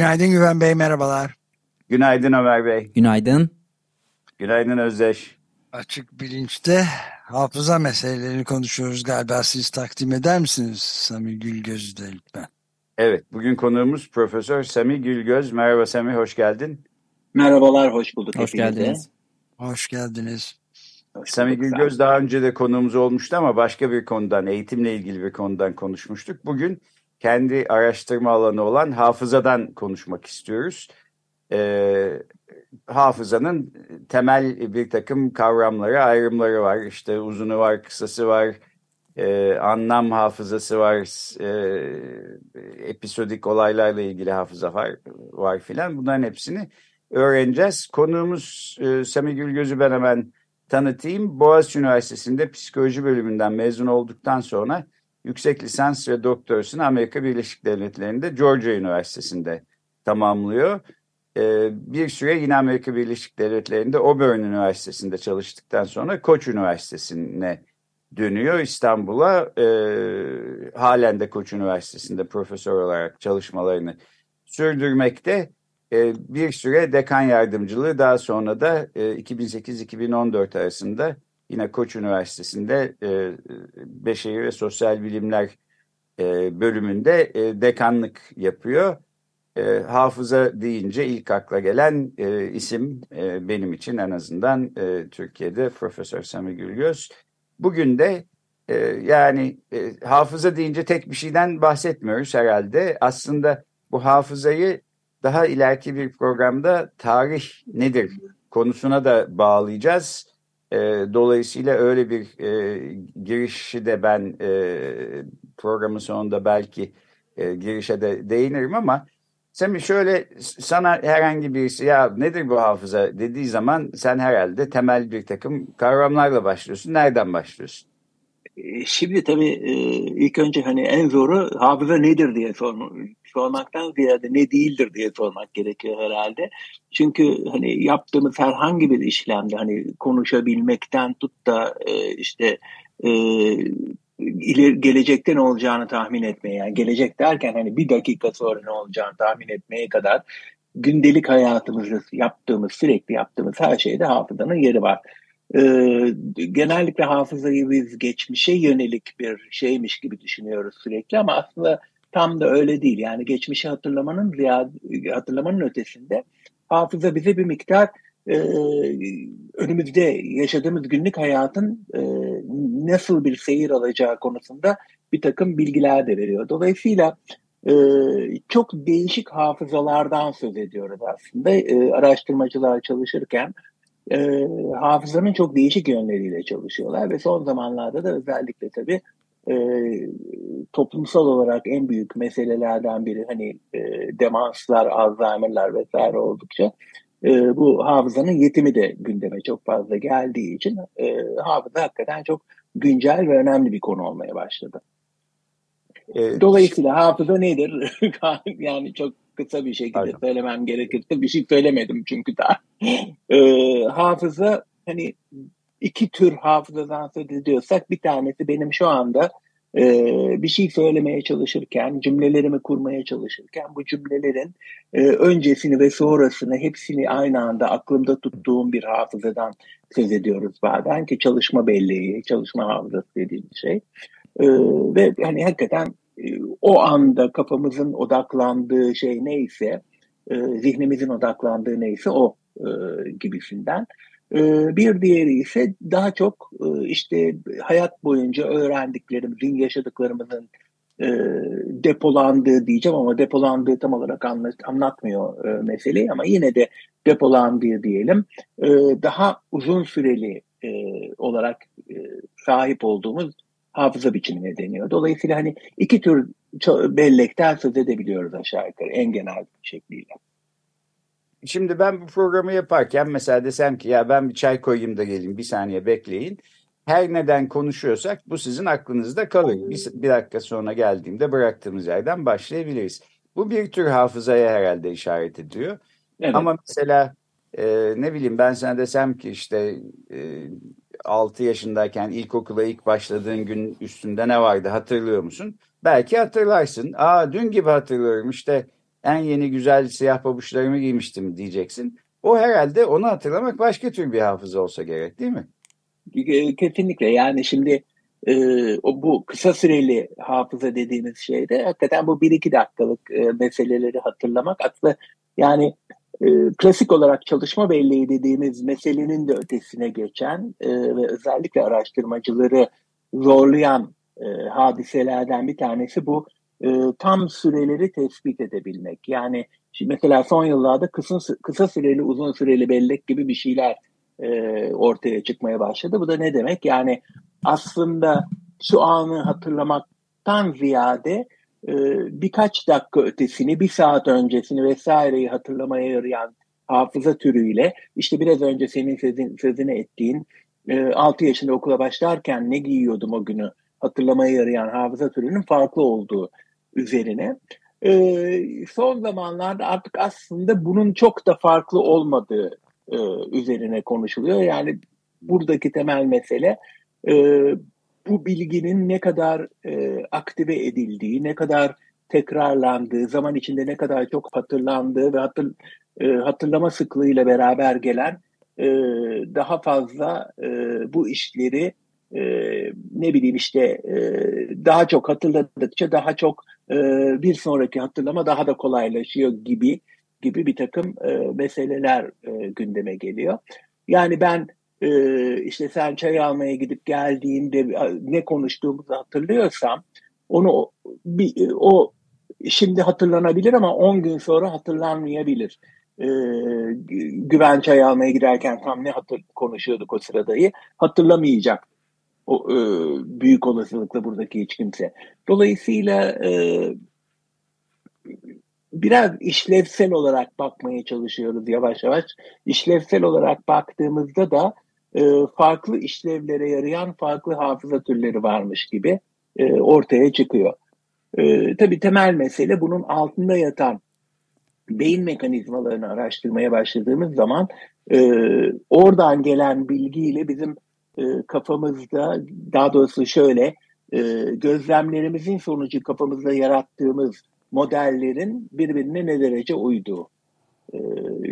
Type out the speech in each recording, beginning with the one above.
Günaydın Güven Bey, merhabalar. Günaydın Ömer Bey. Günaydın. Günaydın Özdeş. Açık bilinçte hafıza meselelerini konuşuyoruz galiba. Siz takdim eder misiniz Sami Gülgöz'ü lütfen? Evet, bugün konuğumuz Profesör Sami Gülgöz. Merhaba Sami, hoş geldin. Merhabalar, hoş bulduk. Hoş hepinize. geldiniz. Hoş geldiniz. Hoş Sami Gülgöz daha önce de konuğumuz olmuştu ama başka bir konudan, eğitimle ilgili bir konudan konuşmuştuk. Bugün kendi araştırma alanı olan hafızadan konuşmak istiyoruz. Ee, hafızanın temel bir takım kavramları, ayrımları var. İşte uzunu var, kısası var, e, anlam hafızası var, e, episodik olaylarla ilgili hafıza var, var filan. Bunların hepsini öğreneceğiz. Konuğumuz e, Sami Gülgöz'ü ben hemen tanıtayım. Boğaziçi Üniversitesi'nde psikoloji bölümünden mezun olduktan sonra yüksek lisans ve doktorasını Amerika Birleşik Devletleri'nde Georgia Üniversitesi'nde tamamlıyor. Ee, bir süre yine Amerika Birleşik Devletleri'nde Auburn Üniversitesi'nde çalıştıktan sonra Koç Üniversitesi'ne dönüyor İstanbul'a. Ee, halen de Koç Üniversitesi'nde profesör olarak çalışmalarını sürdürmekte. Ee, bir süre dekan yardımcılığı daha sonra da e, 2008-2014 arasında yine Koç Üniversitesi'nde e, Beşeri ve Sosyal Bilimler e, bölümünde e, dekanlık yapıyor. E, hafıza deyince ilk akla gelen e, isim e, benim için en azından e, Türkiye'de Profesör Sami Gülgöz. Bugün de e, yani e, hafıza deyince tek bir şeyden bahsetmiyoruz herhalde. Aslında bu hafızayı daha ileriki bir programda tarih nedir konusuna da bağlayacağız. E, dolayısıyla öyle bir e, girişi de ben e, programın sonunda belki e, girişe de değinirim ama Semih şöyle sana herhangi birisi ya nedir bu hafıza dediği zaman sen herhalde temel bir takım kavramlarla başlıyorsun. Nereden başlıyorsun? E, Şimdi tabii e, ilk önce hani en zoru hafıza nedir diye sorma- sormaktan ziyade ne değildir diye sormak gerekiyor herhalde. Çünkü hani yaptığımız herhangi bir işlemde hani konuşabilmekten tut da e, işte e, ileri, gelecekte ne olacağını tahmin etmeye yani gelecek derken hani bir dakika sonra ne olacağını tahmin etmeye kadar gündelik hayatımızda yaptığımız sürekli yaptığımız her şeyde hafızanın yeri var. Ee, genellikle hafızayı biz geçmişe yönelik bir şeymiş gibi düşünüyoruz sürekli ama aslında tam da öyle değil. Yani geçmişi hatırlamanın hatırlamanın ötesinde hafıza bize bir miktar e, önümüzde yaşadığımız günlük hayatın e, nasıl bir seyir alacağı konusunda bir takım bilgiler de veriyor. Dolayısıyla e, çok değişik hafızalardan söz ediyoruz aslında. E, araştırmacılar çalışırken e, hafızanın çok değişik yönleriyle çalışıyorlar ve son zamanlarda da özellikle tabii e, toplumsal olarak en büyük meselelerden biri hani e, demanslar, Alzheimer'lar vesaire oldukça e, bu hafızanın yetimi de gündeme çok fazla geldiği için e, hafıza hakikaten çok güncel ve önemli bir konu olmaya başladı. E, Dolayısıyla hafıza nedir? yani çok kısa bir şekilde Pardon. söylemem gerekirse bir şey söylemedim çünkü daha. Ee, hafıza hani iki tür hafızadan söz ediyorsak bir tanesi benim şu anda e, bir şey söylemeye çalışırken, cümlelerimi kurmaya çalışırken bu cümlelerin e, öncesini ve sonrasını hepsini aynı anda aklımda tuttuğum bir hafızadan söz ediyoruz bazen ki çalışma belleği, çalışma hafızası dediğimiz şey. Ee, ve hani hakikaten e, o anda kafamızın odaklandığı şey neyse, e, zihnimizin odaklandığı neyse o e, gibisinden. E, bir diğeri ise daha çok işte hayat boyunca öğrendiklerimizin, yaşadıklarımızın e, depolandığı diyeceğim ama depolandığı tam olarak anlat, anlatmıyor e, meseleyi ama yine de depolandığı diyelim e, daha uzun süreli e, olarak e, sahip olduğumuz hafıza biçimine deniyor. Dolayısıyla hani iki tür bellekten söz edebiliyoruz aşağı yukarı en genel şekliyle. Şimdi ben bu programı yaparken mesela desem ki ya ben bir çay koyayım da geleyim bir saniye bekleyin. Her neden konuşuyorsak bu sizin aklınızda kalır. Bir, bir dakika sonra geldiğimde bıraktığımız yerden başlayabiliriz. Bu bir tür hafızaya herhalde işaret ediyor. Evet. Ama mesela e, ne bileyim ben sana desem ki işte e, 6 yaşındayken ilkokula ilk başladığın gün üstünde ne vardı hatırlıyor musun? Belki hatırlarsın. Aa dün gibi hatırlıyorum işte en yeni güzel siyah pabuçlarımı giymiştim diyeceksin. O herhalde onu hatırlamak başka tür bir hafıza olsa gerek değil mi? Kesinlikle yani şimdi e, o bu kısa süreli hafıza dediğimiz şeyde hakikaten bu bir iki dakikalık e, meseleleri hatırlamak aslında yani e, klasik olarak çalışma belleği dediğimiz meselenin de ötesine geçen e, ve özellikle araştırmacıları zorlayan e, hadiselerden bir tanesi bu e, tam süreleri tespit edebilmek. Yani şimdi mesela son yıllarda kısa, kısa süreli uzun süreli bellek gibi bir şeyler e, ortaya çıkmaya başladı. Bu da ne demek? Yani aslında şu anı hatırlamaktan ziyade e, birkaç dakika ötesini, bir saat öncesini vesaireyi hatırlamaya yarayan hafıza türüyle işte biraz önce senin sözün, sözünü ettiğin e, 6 yaşında okula başlarken ne giyiyordum o günü hatırlamaya yarayan hafıza türünün farklı olduğu üzerine. E, son zamanlarda artık aslında bunun çok da farklı olmadığı e, üzerine konuşuluyor. Yani buradaki temel mesele bu bilginin ne kadar e, aktive edildiği, ne kadar tekrarlandığı, zaman içinde ne kadar çok hatırlandığı ve hatır, e, hatırlama sıklığıyla beraber gelen e, daha fazla e, bu işleri e, ne bileyim işte e, daha çok hatırladıkça daha çok e, bir sonraki hatırlama daha da kolaylaşıyor gibi gibi bir takım e, meseleler e, gündeme geliyor. Yani ben e, işte sen çay almaya gidip geldiğinde ne konuştuğumuzu hatırlıyorsam onu bir, o şimdi hatırlanabilir ama 10 gün sonra hatırlanmayabilir. Ee, güven çay almaya giderken tam ne hatır, konuşuyorduk o sıradayı hatırlamayacak o e, büyük olasılıkla buradaki hiç kimse. Dolayısıyla e, biraz işlevsel olarak bakmaya çalışıyoruz yavaş yavaş. İşlevsel olarak baktığımızda da e, farklı işlevlere yarayan farklı hafıza türleri varmış gibi e, ortaya çıkıyor. E, tabii temel mesele bunun altında yatan beyin mekanizmalarını araştırmaya başladığımız zaman e, oradan gelen bilgiyle bizim e, kafamızda daha doğrusu şöyle e, gözlemlerimizin sonucu kafamızda yarattığımız modellerin birbirine ne derece uyduğu. E,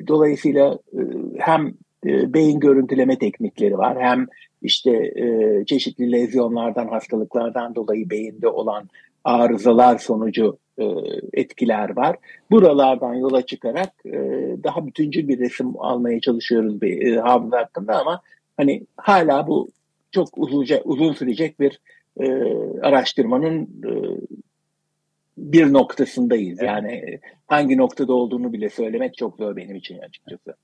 dolayısıyla e, hem e, beyin görüntüleme teknikleri var hem işte e, çeşitli lezyonlardan, hastalıklardan dolayı beyinde olan arızalar sonucu e, etkiler var. Buralardan yola çıkarak e, daha bütüncül bir resim almaya çalışıyoruz bir e, hafıza hakkında ama hani hala bu çok uzunca, uzun sürecek bir e, araştırmanın e, bir noktasındayız. Yani hangi noktada olduğunu bile söylemek çok zor benim için açıkçası.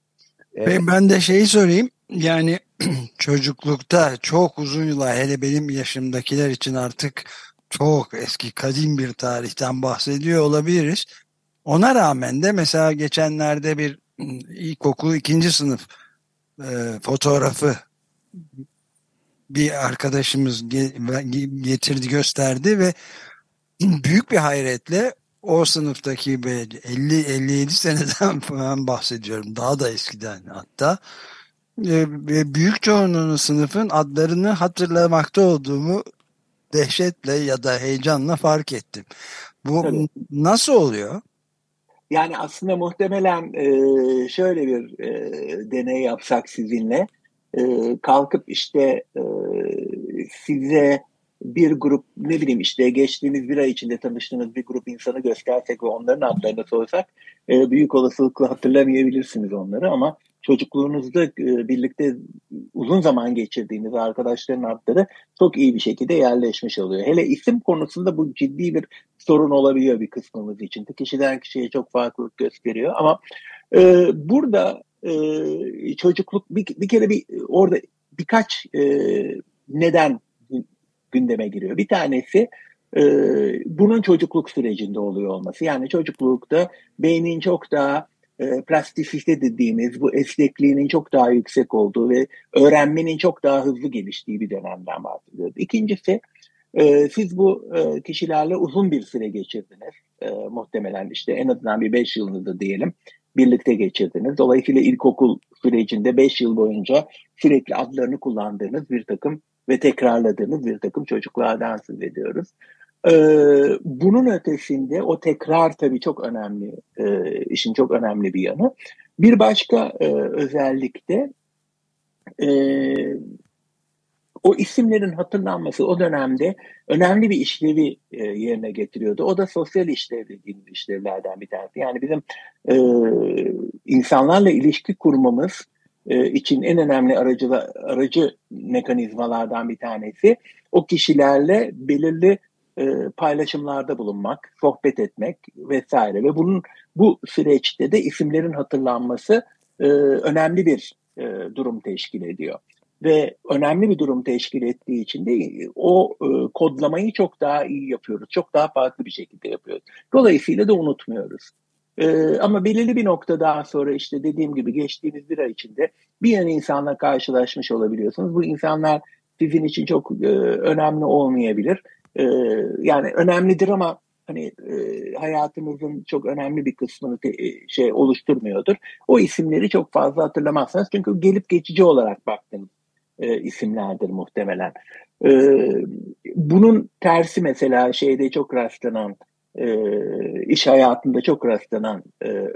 Evet. Ben de şeyi sorayım. Yani çocuklukta çok uzun yıllar hele benim yaşımdakiler için artık çok eski kadim bir tarihten bahsediyor olabiliriz. Ona rağmen de mesela geçenlerde bir ilkokul ikinci sınıf e, fotoğrafı bir arkadaşımız getirdi gösterdi ve büyük bir hayretle o sınıftaki 50-57 seneden falan bahsediyorum. Daha da eskiden hatta. Ve büyük çoğunluğunun sınıfın adlarını hatırlamakta olduğumu dehşetle ya da heyecanla fark ettim. Bu Tabii. nasıl oluyor? Yani aslında muhtemelen şöyle bir deney yapsak sizinle kalkıp işte size bir grup ne bileyim işte geçtiğimiz bir ay içinde tanıştığınız bir grup insanı göstersek ve onların adlarını sorsak e, büyük olasılıkla hatırlamayabilirsiniz onları ama çocukluğunuzda e, birlikte uzun zaman geçirdiğiniz arkadaşların adları çok iyi bir şekilde yerleşmiş oluyor. Hele isim konusunda bu ciddi bir sorun olabiliyor bir kısmımız için. Kişiden kişiye çok farklılık gösteriyor ama e, burada e, çocukluk bir, bir kere bir orada birkaç e, neden gündeme giriyor. Bir tanesi e, bunun çocukluk sürecinde oluyor olması. Yani çocuklukta beynin çok daha e, plastisite dediğimiz bu esnekliğinin çok daha yüksek olduğu ve öğrenmenin çok daha hızlı geliştiği bir dönemden bahsediyoruz. İkincisi e, siz bu e, kişilerle uzun bir süre geçirdiniz. E, muhtemelen işte en azından bir beş yılınızı diyelim birlikte geçirdiniz. Dolayısıyla ilkokul sürecinde beş yıl boyunca sürekli adlarını kullandığınız bir takım ve tekrarladığınız bir takım çocuklardan söz ediyoruz. Ee, bunun ötesinde o tekrar tabii çok önemli, e, işin çok önemli bir yanı. Bir başka e, özellikte e, o isimlerin hatırlanması o dönemde önemli bir işlevi e, yerine getiriyordu. O da sosyal işlev dediğimiz işlevlerden bir tanesi. Yani bizim e, insanlarla ilişki kurmamız e, için en önemli aracı, aracı mekanizmalardan bir tanesi o kişilerle belirli e, paylaşımlarda bulunmak, sohbet etmek vesaire ve bunun bu süreçte de isimlerin hatırlanması e, önemli bir e, durum teşkil ediyor ve önemli bir durum teşkil ettiği için de o e, kodlamayı çok daha iyi yapıyoruz. Çok daha farklı bir şekilde yapıyoruz. Dolayısıyla da unutmuyoruz. E, ama belirli bir nokta daha sonra işte dediğim gibi geçtiğimiz bir ay içinde bir yan insanla karşılaşmış olabiliyorsunuz. Bu insanlar sizin için çok e, önemli olmayabilir. E, yani önemlidir ama hani e, hayatınızın çok önemli bir kısmını te, e, şey oluşturmuyordur. O isimleri çok fazla hatırlamazsınız çünkü gelip geçici olarak baktınız e, isimlerdir muhtemelen. E, bunun tersi mesela şeyde çok rastlanan, e, iş hayatında çok rastlanan e,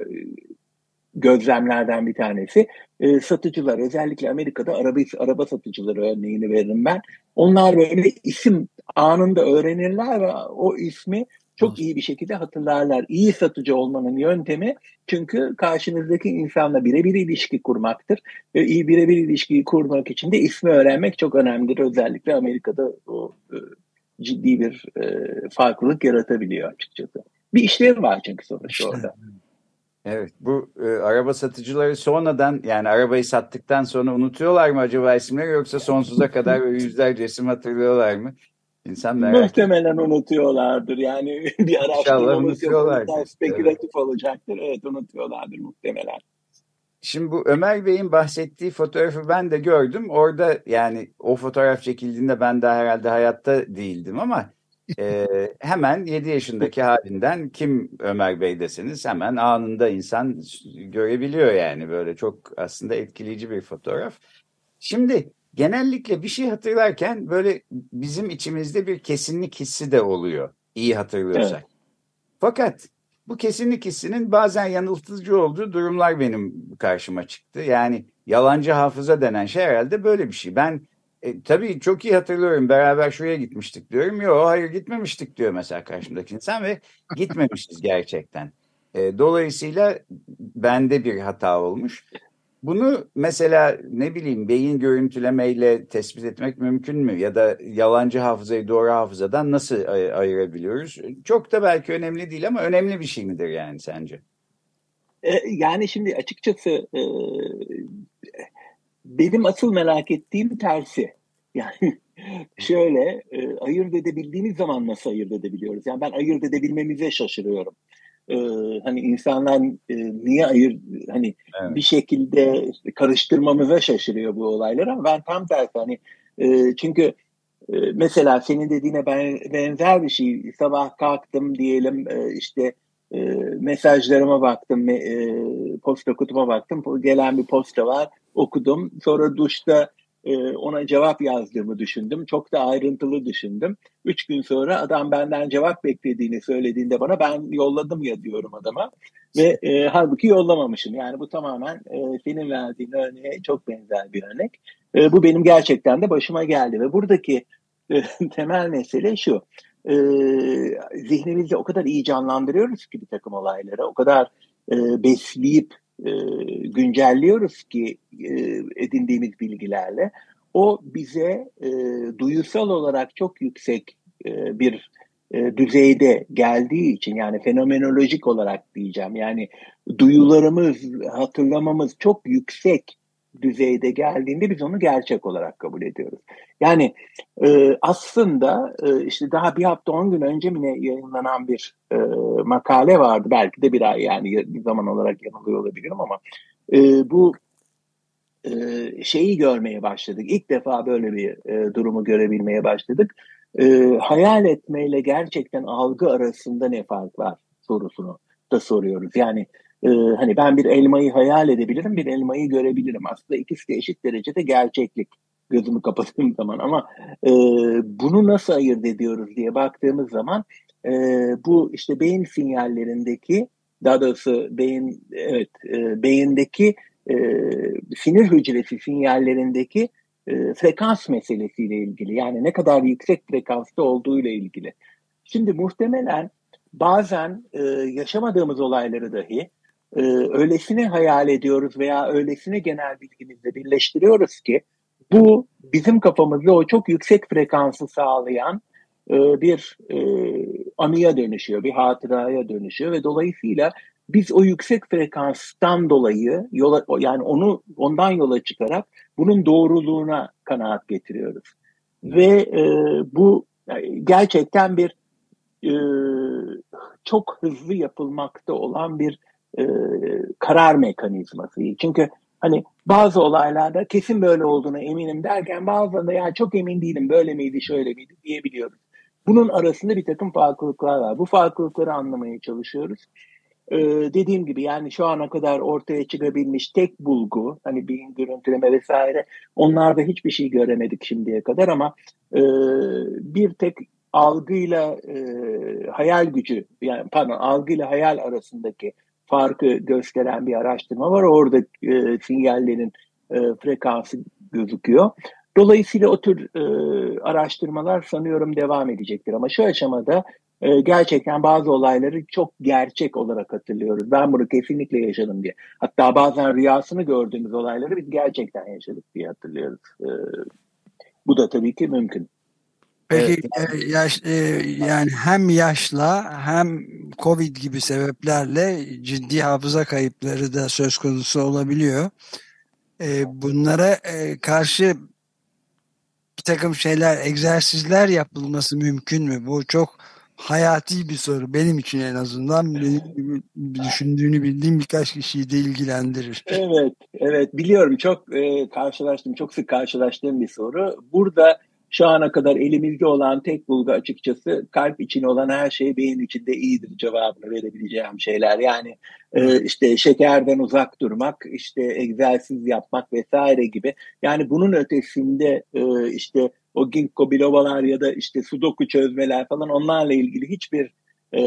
gözlemlerden bir tanesi. E, satıcılar özellikle Amerika'da araba, araba satıcıları örneğini veririm ben. Onlar böyle isim anında öğrenirler ve o ismi çok iyi bir şekilde hatırlarlar. İyi satıcı olmanın yöntemi çünkü karşınızdaki insanla birebir ilişki kurmaktır. Ve iyi birebir ilişkiyi kurmak için de ismi öğrenmek çok önemlidir. Özellikle Amerika'da o e, ciddi bir e, farklılık yaratabiliyor açıkçası. Bir işlev var çünkü sonuçta orada. Evet bu e, araba satıcıları sonradan yani arabayı sattıktan sonra unutuyorlar mı acaba isimleri yoksa sonsuza kadar yüzlerce isim hatırlıyorlar mı? İnsan merak Muhtemelen ediyor. unutuyorlardır. Yani bir araştırmamız yok. Spekülatif evet. olacaktır. Evet unutuyorlardır muhtemelen. Şimdi bu Ömer Bey'in bahsettiği fotoğrafı ben de gördüm. Orada yani o fotoğraf çekildiğinde ben de herhalde hayatta değildim ama e, hemen 7 yaşındaki halinden kim Ömer Bey deseniz hemen anında insan görebiliyor yani böyle çok aslında etkileyici bir fotoğraf. Şimdi genellikle bir şey hatırlarken böyle bizim içimizde bir kesinlik hissi de oluyor. İyi hatırlıyorsak. Evet. Fakat bu kesinlik hissinin bazen yanıltıcı olduğu durumlar benim karşıma çıktı. Yani yalancı hafıza denen şey herhalde böyle bir şey. Ben e, tabii çok iyi hatırlıyorum beraber şuraya gitmiştik diyorum. Yok hayır gitmemiştik diyor mesela karşımdaki insan ve gitmemişiz gerçekten. E, dolayısıyla bende bir hata olmuş. Bunu mesela ne bileyim beyin görüntülemeyle tespit etmek mümkün mü? Ya da yalancı hafızayı doğru hafızadan nasıl ay- ayırabiliyoruz? Çok da belki önemli değil ama önemli bir şey midir yani sence? E, yani şimdi açıkçası e, benim asıl merak ettiğim tersi. Yani şöyle e, ayırt edebildiğimiz zaman nasıl ayırt edebiliyoruz? Yani ben ayırt edebilmemize şaşırıyorum e, hani insanlar e, niye ayır hani evet. bir şekilde işte karıştırmamıza şaşırıyor bu olaylar ama ben tam tersi hani e, çünkü e, mesela senin dediğine ben, benzer bir şey sabah kalktım diyelim e, işte e, mesajlarıma baktım e, posta kutuma baktım gelen bir posta var okudum sonra duşta e, ona cevap yazdığımı düşündüm. Çok da ayrıntılı düşündüm. Üç gün sonra adam benden cevap beklediğini söylediğinde bana ben yolladım ya diyorum adama. Ve e, halbuki yollamamışım. Yani bu tamamen e, senin verdiğin örneğe çok benzer bir örnek. E, bu benim gerçekten de başıma geldi. Ve buradaki e, temel mesele şu. E, zihnimizde o kadar iyi canlandırıyoruz ki bir takım olayları. O kadar e, besleyip e, güncelliyoruz ki e, edindiğimiz bilgilerle. O bize e, duyusal olarak çok yüksek e, bir e, düzeyde geldiği için yani fenomenolojik olarak diyeceğim yani duyularımız hatırlamamız çok yüksek düzeyde geldiğinde biz onu gerçek olarak kabul ediyoruz. Yani e, aslında e, işte daha bir hafta on gün önce mi yayınlanan bir e, makale vardı. Belki de bir ay yani bir zaman olarak yanılıyor olabilirim ama e, bu e, şeyi görmeye başladık. İlk defa böyle bir e, durumu görebilmeye başladık. E, hayal etmeyle gerçekten algı arasında ne fark var sorusunu da soruyoruz. Yani e, hani ben bir elmayı hayal edebilirim, bir elmayı görebilirim. Aslında ikisi de eşit derecede gerçeklik gözümü kapattığım zaman ama e, bunu nasıl ayırt ediyoruz diye baktığımız zaman e, bu işte beyin sinyallerindeki daha doğrusu beyin evet e, beyindeki e, sinir hücresi sinyallerindeki e, frekans meselesiyle ilgili. Yani ne kadar yüksek frekansta olduğu ile ilgili. Şimdi muhtemelen bazen e, yaşamadığımız olayları dahi e, öylesine hayal ediyoruz veya öylesine genel bilgimizle birleştiriyoruz ki bu bizim kafamızda o çok yüksek frekansı sağlayan e, bir e, anıya dönüşüyor, bir hatıraya dönüşüyor ve dolayısıyla biz o yüksek frekanstan dolayı yola yani onu ondan yola çıkarak bunun doğruluğuna kanaat getiriyoruz. Ve e, bu gerçekten bir e, çok hızlı yapılmakta olan bir e, karar mekanizması. Çünkü hani bazı olaylarda kesin böyle olduğuna eminim derken bazılarında ya çok emin değilim böyle miydi şöyle miydi diyebiliyoruz. Bunun arasında bir takım farklılıklar var. Bu farklılıkları anlamaya çalışıyoruz. Ee, dediğim gibi yani şu ana kadar ortaya çıkabilmiş tek bulgu hani beyin görüntüleme vesaire onlarda hiçbir şey göremedik şimdiye kadar ama e, bir tek algıyla e, hayal gücü yani pardon algıyla hayal arasındaki farkı gösteren bir araştırma var. Orada e, sinyallerin e, frekansı gözüküyor. Dolayısıyla o tür e, araştırmalar sanıyorum devam edecektir. Ama şu aşamada e, gerçekten bazı olayları çok gerçek olarak hatırlıyoruz. Ben bunu kesinlikle yaşadım diye. Hatta bazen rüyasını gördüğümüz olayları biz gerçekten yaşadık diye hatırlıyoruz. E, bu da tabii ki mümkün. Peki evet. yaş, e, yani hem yaşla hem Covid gibi sebeplerle ciddi hafıza kayıpları da söz konusu olabiliyor. E, bunlara e, karşı bir takım şeyler, egzersizler yapılması mümkün mü? Bu çok hayati bir soru. Benim için en azından benim düşündüğünü bildiğim birkaç kişiyi de ilgilendirir. Evet, evet biliyorum. Çok e, karşılaştım, çok sık karşılaştığım bir soru. Burada şu ana kadar elimizde olan tek bulgu açıkçası kalp için olan her şey beyin içinde iyidir cevabını verebileceğim şeyler. Yani e, işte şekerden uzak durmak, işte egzersiz yapmak vesaire gibi. Yani bunun ötesinde e, işte o ginkgo bilobalar ya da işte sudoku çözmeler falan onlarla ilgili hiçbir e,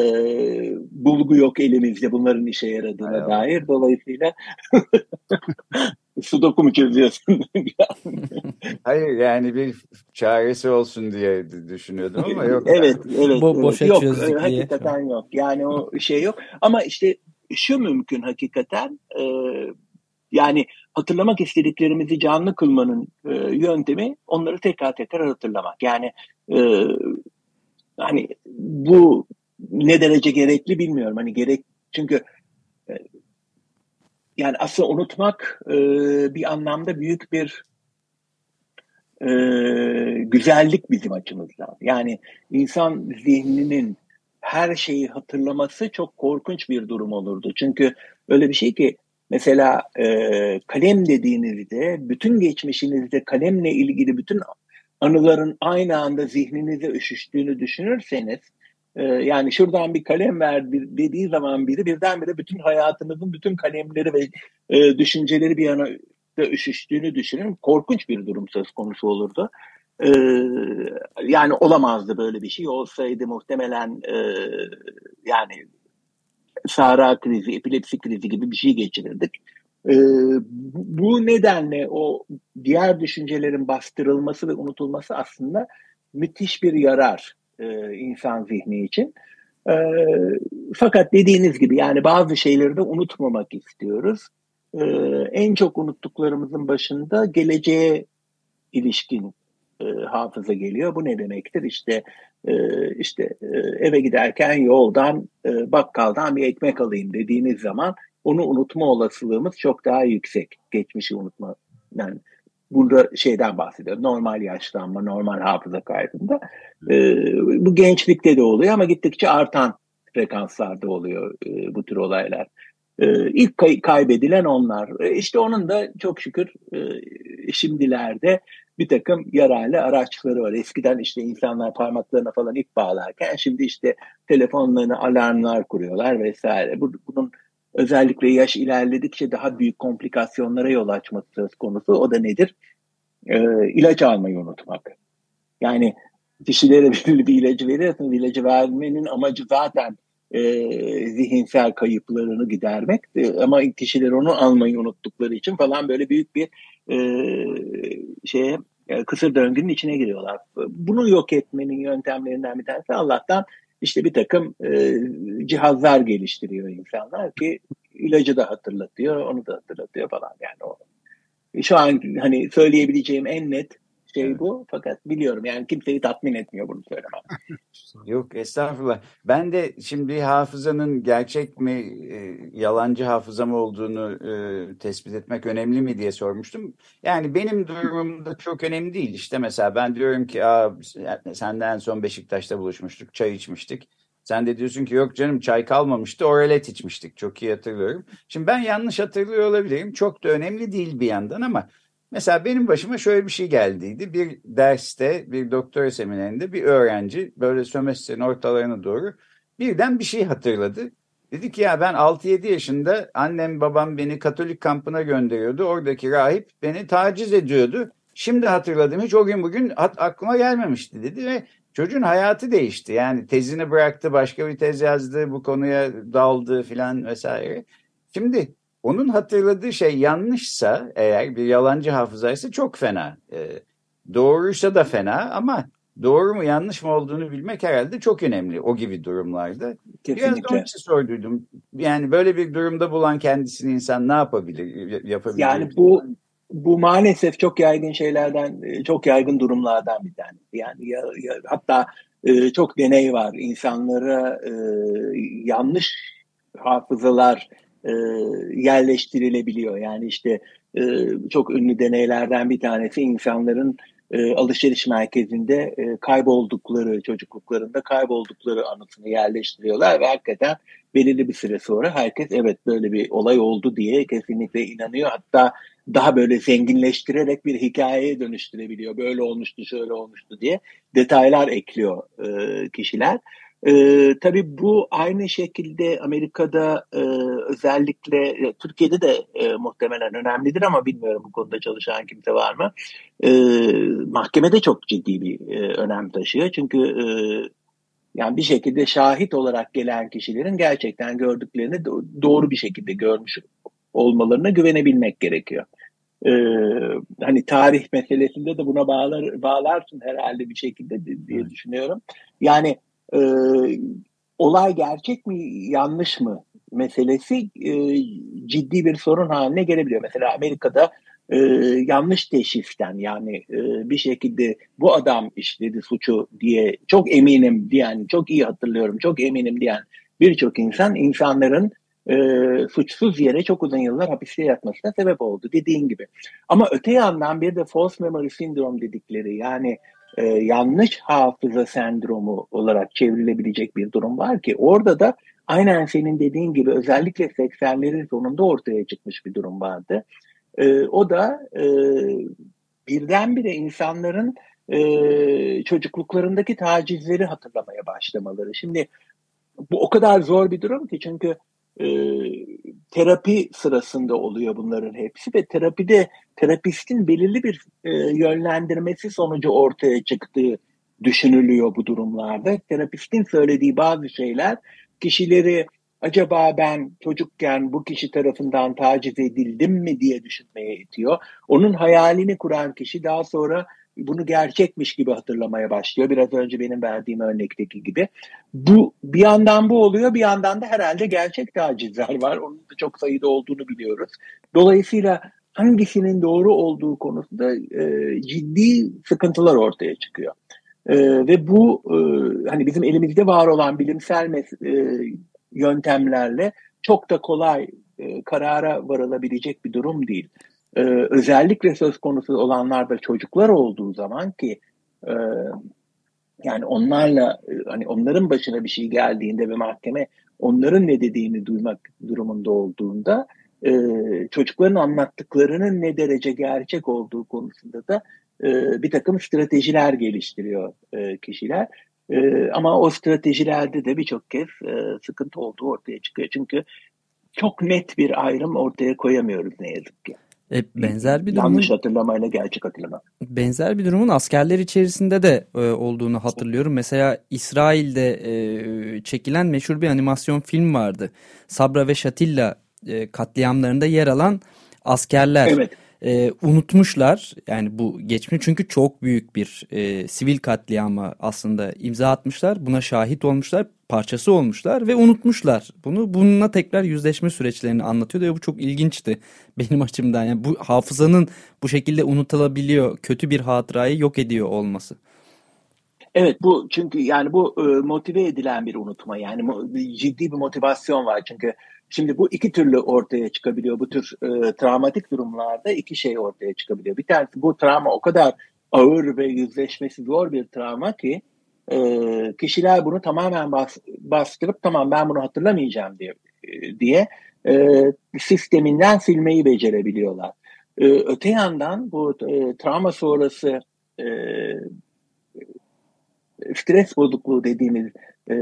bulgu yok elimizde bunların işe yaradığına Hay dair. Dolayısıyla sudoku mu çözüyorsun? Hayır yani bir çaresi olsun diye düşünüyordum ama yok. evet, evet. Bo boşa yok, çözdük hakikaten diye. yok. Yani o şey yok. Ama işte şu mümkün hakikaten e, yani hatırlamak istediklerimizi canlı kılmanın e, yöntemi onları tekrar tekrar hatırlamak. Yani e, hani bu ne derece gerekli bilmiyorum. Hani gerek çünkü e, yani aslında unutmak e, bir anlamda büyük bir e, güzellik bizim açımızdan. Yani insan zihninin her şeyi hatırlaması çok korkunç bir durum olurdu. Çünkü öyle bir şey ki mesela e, kalem dediğinizde bütün geçmişinizde kalemle ilgili bütün anıların aynı anda zihninize üşüştüğünü düşünürseniz e, yani şuradan bir kalem ver dediği zaman biri birdenbire bütün hayatınızın bütün kalemleri ve e, düşünceleri bir yana da üşüştüğünü düşünün. Korkunç bir durum söz konusu olurdu. Ee, yani olamazdı böyle bir şey. Olsaydı muhtemelen e, yani sahra krizi, epilepsi krizi gibi bir şey geçirirdik. Ee, bu nedenle o diğer düşüncelerin bastırılması ve unutulması aslında müthiş bir yarar e, insan zihni için. E, fakat dediğiniz gibi yani bazı şeyleri de unutmamak istiyoruz. E, en çok unuttuklarımızın başında geleceğe ilişkin e, hafıza geliyor. Bu ne demektir? İşte e, işte e, eve giderken yoldan e, bakkaldan bir ekmek alayım dediğiniz zaman onu unutma olasılığımız çok daha yüksek. Geçmişi unutma Yani burada şeyden bahsediyor. Normal yaşlanma, normal hafıza kaybında. E, bu gençlikte de oluyor ama gittikçe artan frekanslarda oluyor e, bu tür olaylar. E, ilk kay- kaybedilen onlar. E, işte onun da çok şükür e, şimdilerde bir takım yararlı araçları var. Eskiden işte insanlar parmaklarına falan ip bağlarken şimdi işte telefonlarına alarmlar kuruyorlar vesaire. Bunun özellikle yaş ilerledikçe daha büyük komplikasyonlara yol açması söz konusu. O da nedir? Ee, ilaç almayı unutmak. Yani kişilere belirli bir ilacı veriyorsunuz. İlacı vermenin amacı zaten e, zihinsel kayıplarını gidermek. E, ama kişiler onu almayı unuttukları için falan böyle büyük bir e, şeye e, kısır döngünün içine giriyorlar. Bunu yok etmenin yöntemlerinden bir tanesi Allah'tan işte bir takım e, cihazlar geliştiriyor insanlar ki ilacı da hatırlatıyor, onu da hatırlatıyor falan yani o. Şu an hani söyleyebileceğim en net şey evet. bu. Fakat biliyorum yani kimseyi tatmin etmiyor bunu söylemem. Yok estağfurullah. Ben de şimdi hafızanın gerçek mi e, yalancı hafıza mı olduğunu e, tespit etmek önemli mi diye sormuştum. Yani benim durumumda çok önemli değil. İşte mesela ben diyorum ki Aa, senden en son Beşiktaş'ta buluşmuştuk, çay içmiştik. Sen de diyorsun ki yok canım çay kalmamıştı oralet içmiştik. Çok iyi hatırlıyorum. Şimdi ben yanlış hatırlıyor olabilirim. Çok da önemli değil bir yandan ama Mesela benim başıma şöyle bir şey geldiydi. Bir derste, bir doktora seminerinde bir öğrenci böyle sömestrin ortalarına doğru birden bir şey hatırladı. Dedi ki ya ben 6-7 yaşında annem babam beni Katolik kampına gönderiyordu. Oradaki rahip beni taciz ediyordu. Şimdi hatırladım hiç o gün bugün aklıma gelmemişti dedi ve çocuğun hayatı değişti. Yani tezini bıraktı başka bir tez yazdı bu konuya daldı filan vesaire. Şimdi onun hatırladığı şey yanlışsa eğer bir yalancı hafızaysa çok fena. E, doğruysa da fena ama doğru mu yanlış mı olduğunu bilmek herhalde çok önemli o gibi durumlarda. Kesinlikle. Biraz onun için sorduydum. Yani böyle bir durumda bulan kendisini insan ne yapabilir, yapabilir? Yani bu bu maalesef çok yaygın şeylerden, e, çok yaygın durumlardan bir tanesi. Yani ya, ya, hatta e, çok deney var. İnsanlara e, yanlış hafızalar e, yerleştirilebiliyor. Yani işte e, çok ünlü deneylerden bir tanesi insanların e, alışveriş merkezinde e, kayboldukları, çocukluklarında kayboldukları anısını yerleştiriyorlar ve hakikaten belirli bir süre sonra herkes evet böyle bir olay oldu diye kesinlikle inanıyor. Hatta daha böyle zenginleştirerek bir hikayeye dönüştürebiliyor. Böyle olmuştu, şöyle olmuştu diye detaylar ekliyor e, kişiler. E, tabii bu aynı şekilde Amerika'da e, özellikle e, Türkiye'de de e, muhtemelen önemlidir ama bilmiyorum bu konuda çalışan kimse var mı? E, mahkemede çok ciddi bir e, önem taşıyor. Çünkü e, yani bir şekilde şahit olarak gelen kişilerin gerçekten gördüklerini doğru bir şekilde görmüş olmalarına güvenebilmek gerekiyor. Ee, hani tarih meselesinde de buna bağlar bağlarsın herhalde bir şekilde diye düşünüyorum. Yani e, olay gerçek mi yanlış mı meselesi e, ciddi bir sorun haline gelebiliyor. Mesela Amerika'da e, yanlış teşhisten yani e, bir şekilde bu adam işledi suçu diye çok eminim diyen, çok iyi hatırlıyorum, çok eminim diyen birçok insan insanların e, suçsuz yere çok uzun yıllar hapiste yatmasına sebep oldu dediğin gibi. Ama öte yandan bir de false memory syndrome dedikleri yani e, yanlış hafıza sendromu olarak çevrilebilecek bir durum var ki orada da aynen senin dediğin gibi özellikle 80'lerin sonunda ortaya çıkmış bir durum vardı. E, o da e, birdenbire insanların e, çocukluklarındaki tacizleri hatırlamaya başlamaları. Şimdi bu o kadar zor bir durum ki çünkü e, terapi sırasında oluyor bunların hepsi ve terapide terapistin belirli bir e, yönlendirmesi sonucu ortaya çıktığı düşünülüyor bu durumlarda. Terapistin söylediği bazı şeyler kişileri acaba ben çocukken bu kişi tarafından taciz edildim mi diye düşünmeye itiyor. Onun hayalini kuran kişi daha sonra bunu gerçekmiş gibi hatırlamaya başlıyor. Biraz önce benim verdiğim örnekteki gibi. Bu bir yandan bu oluyor, bir yandan da herhalde gerçek tacizler var. Onun da çok sayıda olduğunu biliyoruz. Dolayısıyla hangisinin doğru olduğu konusunda e, ciddi sıkıntılar ortaya çıkıyor. E, ve bu e, hani bizim elimizde var olan bilimsel mes- e, yöntemlerle çok da kolay e, karara varılabilecek bir durum değil. E, özellikle söz konusu olanlarda çocuklar olduğu zaman ki e, yani onlarla e, hani onların başına bir şey geldiğinde ve mahkeme onların ne dediğini duymak durumunda olduğunda e, çocukların anlattıklarının ne derece gerçek olduğu konusunda da e, bir takım stratejiler geliştiriyor e, kişiler. E, ama o stratejilerde de birçok kez e, sıkıntı olduğu ortaya çıkıyor. Çünkü çok net bir ayrım ortaya koyamıyoruz ne yazık ki. E, benzer bir durumun, Yanlış hatırlamayla gerçek hatırlama. Benzer bir durumun askerler içerisinde de e, olduğunu hatırlıyorum. Mesela İsrail'de e, çekilen meşhur bir animasyon film vardı. Sabra ve Şatilla e, katliamlarında yer alan askerler. Evet e, unutmuşlar. Yani bu geçmiş çünkü çok büyük bir e, sivil katliama aslında imza atmışlar. Buna şahit olmuşlar parçası olmuşlar ve unutmuşlar bunu. Bununla tekrar yüzleşme süreçlerini anlatıyor ve bu çok ilginçti benim açımdan. Yani bu hafızanın bu şekilde unutulabiliyor kötü bir hatırayı yok ediyor olması. Evet bu çünkü yani bu e, motive edilen bir unutma. Yani ciddi bir motivasyon var. Çünkü Şimdi bu iki türlü ortaya çıkabiliyor. Bu tür e, travmatik durumlarda iki şey ortaya çıkabiliyor. Bir tanesi bu travma o kadar ağır ve yüzleşmesi zor bir travma ki e, kişiler bunu tamamen bas, bastırıp tamam ben bunu hatırlamayacağım diye diye e, sisteminden silmeyi becerebiliyorlar. E, öte yandan bu e, travma sonrası e, stres bozukluğu dediğimiz e,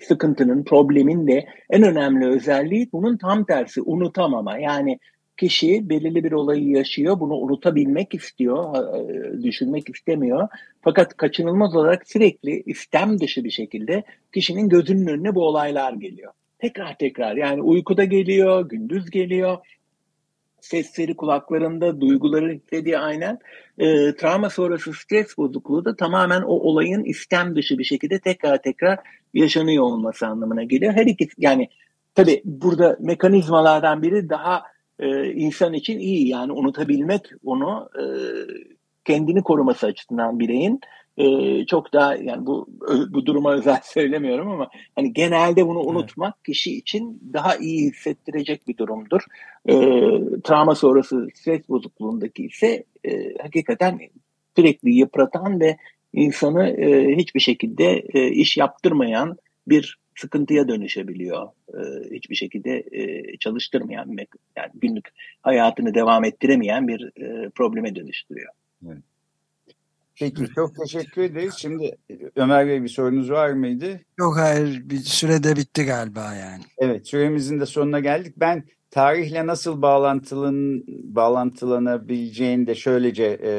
sıkıntının, problemin de en önemli özelliği bunun tam tersi unutamama. Yani kişi belirli bir olayı yaşıyor, bunu unutabilmek istiyor, e, düşünmek istemiyor. Fakat kaçınılmaz olarak sürekli istem dışı bir şekilde kişinin gözünün önüne bu olaylar geliyor. Tekrar tekrar yani uykuda geliyor, gündüz geliyor, sesleri kulaklarında, duyguları hissediyor aynen. E, travma sonrası stres bozukluğu da tamamen o olayın istem dışı bir şekilde tekrar tekrar yaşanıyor olması anlamına geliyor. Her iki yani tabi burada mekanizmalardan biri daha e, insan için iyi yani unutabilmek onu e, kendini koruması açısından bireyin e, çok daha yani bu bu duruma özel söylemiyorum ama hani genelde bunu unutmak evet. kişi için daha iyi hissettirecek bir durumdur. E, travma sonrası stres bozukluğundaki ise e, hakikaten sürekli yıpratan ve insanı e, hiçbir şekilde e, iş yaptırmayan bir sıkıntıya dönüşebiliyor. E, hiçbir şekilde e, çalıştırmayan, yani günlük hayatını devam ettiremeyen bir e, probleme dönüştürüyor. Evet. Peki çok teşekkür ederiz. Şimdi Ömer Bey bir sorunuz var mıydı? Yok hayır bir sürede bitti galiba yani. Evet süremizin de sonuna geldik. Ben tarihle nasıl bağlantılın, bağlantılanabileceğini de şöylece e,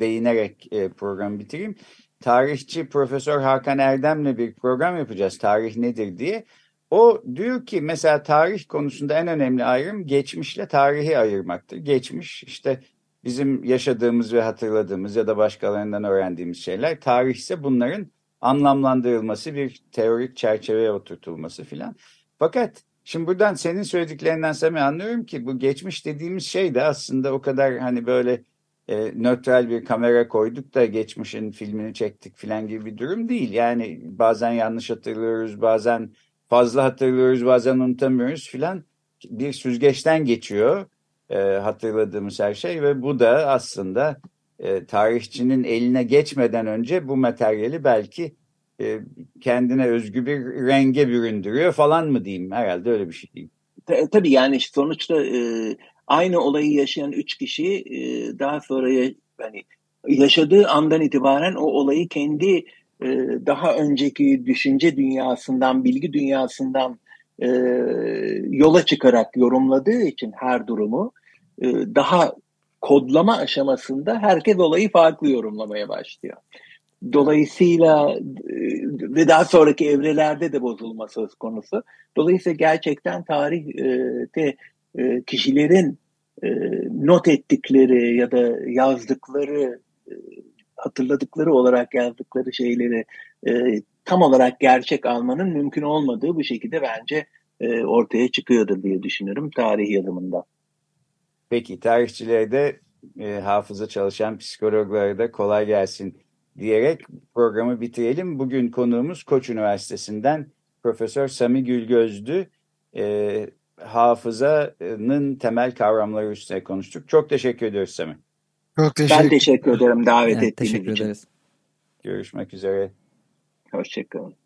değinerek e, programı bitireyim. Tarihçi Profesör Hakan Erdem'le bir program yapacağız. Tarih nedir diye. O diyor ki mesela tarih konusunda en önemli ayrım geçmişle tarihi ayırmaktır. Geçmiş işte bizim yaşadığımız ve hatırladığımız ya da başkalarından öğrendiğimiz şeyler. Tarih ise bunların anlamlandırılması, bir teorik çerçeveye oturtulması filan. Fakat şimdi buradan senin söylediklerinden Sami anlıyorum ki bu geçmiş dediğimiz şey de aslında o kadar hani böyle e, nötral bir kamera koyduk da geçmişin filmini çektik filan gibi bir durum değil. Yani bazen yanlış hatırlıyoruz, bazen fazla hatırlıyoruz, bazen unutamıyoruz filan. Bir süzgeçten geçiyor e, hatırladığımız her şey ve bu da aslında e, tarihçinin eline geçmeden önce bu materyali belki e, kendine özgü bir renge büründürüyor falan mı diyeyim herhalde öyle bir şey diyeyim. Tabii yani sonuçta e, aynı olayı yaşayan üç kişi e, daha sonra ya, yani yaşadığı andan itibaren o olayı kendi e, daha önceki düşünce dünyasından, bilgi dünyasından e, yola çıkarak yorumladığı için her durumu e, daha kodlama aşamasında herkes olayı farklı yorumlamaya başlıyor. Dolayısıyla e, ve daha sonraki evrelerde de bozulma söz konusu. Dolayısıyla gerçekten tarihte e, kişilerin not ettikleri ya da yazdıkları hatırladıkları olarak yazdıkları şeyleri tam olarak gerçek almanın mümkün olmadığı bu şekilde bence ortaya çıkıyordur diye düşünüyorum tarih yazımında. Peki tarihçilere de e, hafıza çalışan psikologlara da kolay gelsin diyerek programı bitirelim. Bugün konuğumuz Koç Üniversitesi'nden Profesör Sami Gülgöz'dü. E, hafızanın temel kavramları üstüne konuştuk. Çok teşekkür ediyoruz Semih. Çok teşekkür Ben teşekkür ederim davet Evet, ettiğiniz teşekkür için. ederiz. Görüşmek üzere. Hoşçakalın.